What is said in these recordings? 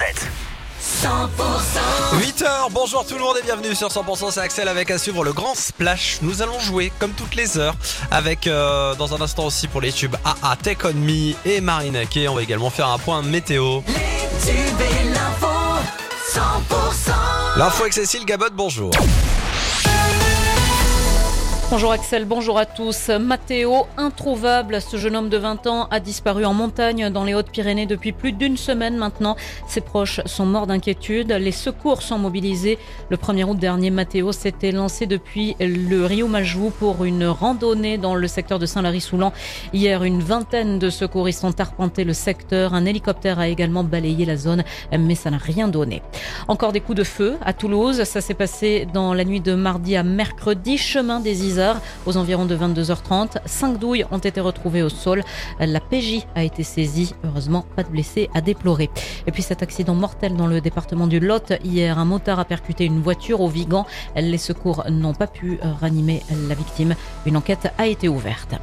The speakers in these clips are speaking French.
7. 8h, bonjour tout le monde et bienvenue sur 100% c'est Axel avec à suivre le grand splash. Nous allons jouer comme toutes les heures avec euh, dans un instant aussi pour les tubes AA Take On Me et Marina Kay. On va également faire un point météo. L'info avec Cécile Gabot, bonjour. Bonjour Axel, bonjour à tous. Mathéo, introuvable, ce jeune homme de 20 ans a disparu en montagne dans les Hautes-Pyrénées depuis plus d'une semaine maintenant. Ses proches sont morts d'inquiétude. Les secours sont mobilisés. Le 1er août dernier, Mathéo s'était lancé depuis le Rio Majou pour une randonnée dans le secteur de Saint-Lary-Soulan. Hier, une vingtaine de secouristes ont arpenté le secteur. Un hélicoptère a également balayé la zone, mais ça n'a rien donné. Encore des coups de feu à Toulouse. Ça s'est passé dans la nuit de mardi à mercredi, chemin des Isards aux environs de 22h30. Cinq douilles ont été retrouvées au sol. La PJ a été saisie. Heureusement, pas de blessés à déplorer. Et puis cet accident mortel dans le département du Lot. Hier, un motard a percuté une voiture au Vigan. Les secours n'ont pas pu ranimer la victime. Une enquête a été ouverte.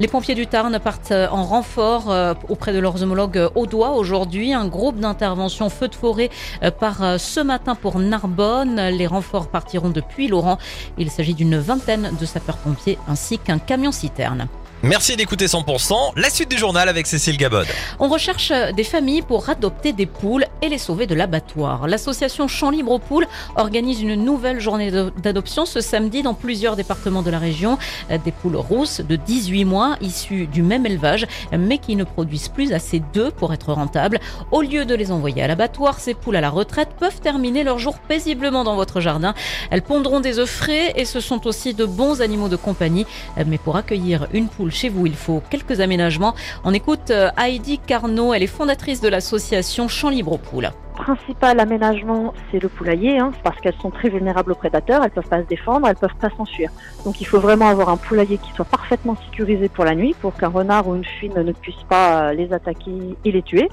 Les pompiers du Tarn partent en renfort euh, auprès de leurs homologues au doigt aujourd'hui. Un groupe d'intervention feu de forêt euh, part euh, ce matin pour Narbonne. Les renforts partiront depuis Laurent. Il s'agit d'une vingtaine de sapeurs-pompiers ainsi qu'un camion-citerne. Merci d'écouter 100%. La suite du journal avec Cécile Gabod. On recherche des familles pour adopter des poules et les sauver de l'abattoir. L'association Champs Libre aux Poules organise une nouvelle journée d'adoption ce samedi dans plusieurs départements de la région. Des poules rousses de 18 mois issues du même élevage mais qui ne produisent plus assez d'œufs pour être rentables. Au lieu de les envoyer à l'abattoir, ces poules à la retraite peuvent terminer leur jour paisiblement dans votre jardin. Elles pondront des œufs frais et ce sont aussi de bons animaux de compagnie. Mais pour accueillir une poule chez vous, il faut quelques aménagements. On écoute euh, Heidi Carnot, elle est fondatrice de l'association Champs Libre aux Poules principal aménagement, c'est le poulailler, hein, parce qu'elles sont très vulnérables aux prédateurs, elles peuvent pas se défendre, elles peuvent pas s'enfuir. Donc il faut vraiment avoir un poulailler qui soit parfaitement sécurisé pour la nuit, pour qu'un renard ou une fine ne puisse pas euh, les attaquer et les tuer.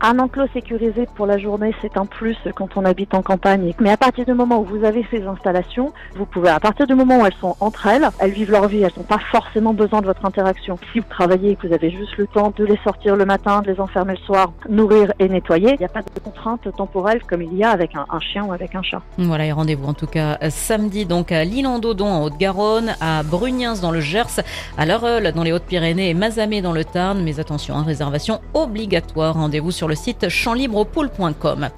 Un enclos sécurisé pour la journée, c'est un plus quand on habite en campagne. Mais à partir du moment où vous avez ces installations, vous pouvez, à partir du moment où elles sont entre elles, elles vivent leur vie, elles n'ont pas forcément besoin de votre interaction. Si vous travaillez et que vous avez juste le temps de les sortir le matin, de les enfermer le soir, nourrir et nettoyer, il n'y a pas de contrainte temporelle comme il y a avec un, chien ou avec un chat. Voilà, et rendez-vous en tout cas samedi donc à lille en en Haute-Garonne, à Brugnens dans le Gers, à L'Heureux dans les Hautes-Pyrénées et Mazamet dans le Tarn. Mais attention, hein, réservation obligatoire. Rendez-vous sur le site champlibrepool.com.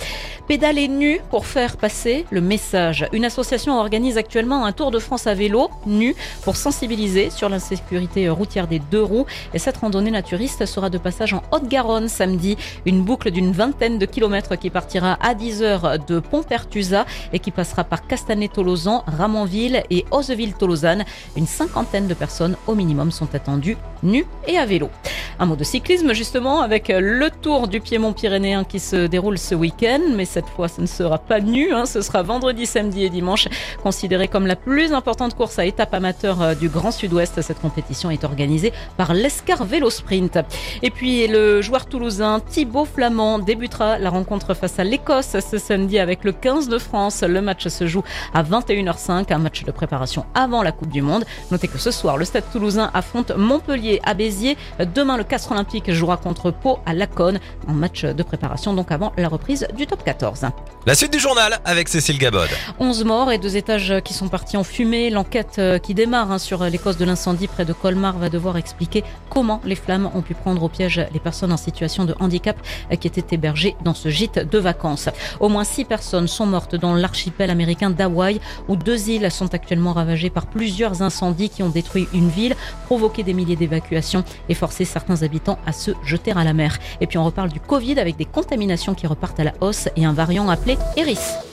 Pédaler nu pour faire passer le message. Une association organise actuellement un tour de France à vélo, nu, pour sensibiliser sur l'insécurité routière des deux roues. Et cette randonnée naturiste sera de passage en Haute-Garonne samedi. Une boucle d'une vingtaine de kilomètres qui partira à 10h de Pont-Pertusa et qui passera par Castanet-Tolosan, Ramonville et Oseville-Tolosan. Une cinquantaine de personnes au minimum sont attendues nues et à vélo. Un mot de cyclisme justement avec le Tour du Piémont pyrénéen qui se déroule ce week-end, mais cette fois ce ne sera pas nu, hein. ce sera vendredi, samedi et dimanche, considéré comme la plus importante course à étape amateur euh, du Grand Sud-Ouest. Cette compétition est organisée par l'Escar Vélo Sprint. Et puis le joueur toulousain Thibaut Flamand débutera la rencontre face à l'Écosse ce samedi avec le 15 de France. Le match se joue à 21h05, un match de préparation avant la Coupe du Monde. Notez que ce soir, le Stade toulousain affronte Montpellier à Béziers. Demain, le Castre Olympique jouera contre Pau à Laconne, en match de préparation donc avant la reprise du top 14. La suite du journal avec Cécile Gabod. 11 morts et deux étages qui sont partis en fumée. L'enquête euh, qui démarre hein, sur les causes de l'incendie près de Colmar va devoir expliquer comment les flammes ont pu prendre au piège les personnes en situation de handicap euh, qui étaient hébergées dans ce gîte de vacances. Au moins six personnes sont mortes dans l'archipel américain d'Hawaï où deux îles sont actuellement ravagées par plusieurs incendies qui ont détruit une ville, provoqué des milliers d'évacuations et forcé certains habitants à se jeter à la mer. Et puis on reparle du Covid avec des contaminations qui repartent à la hausse et un variant appelé Eris.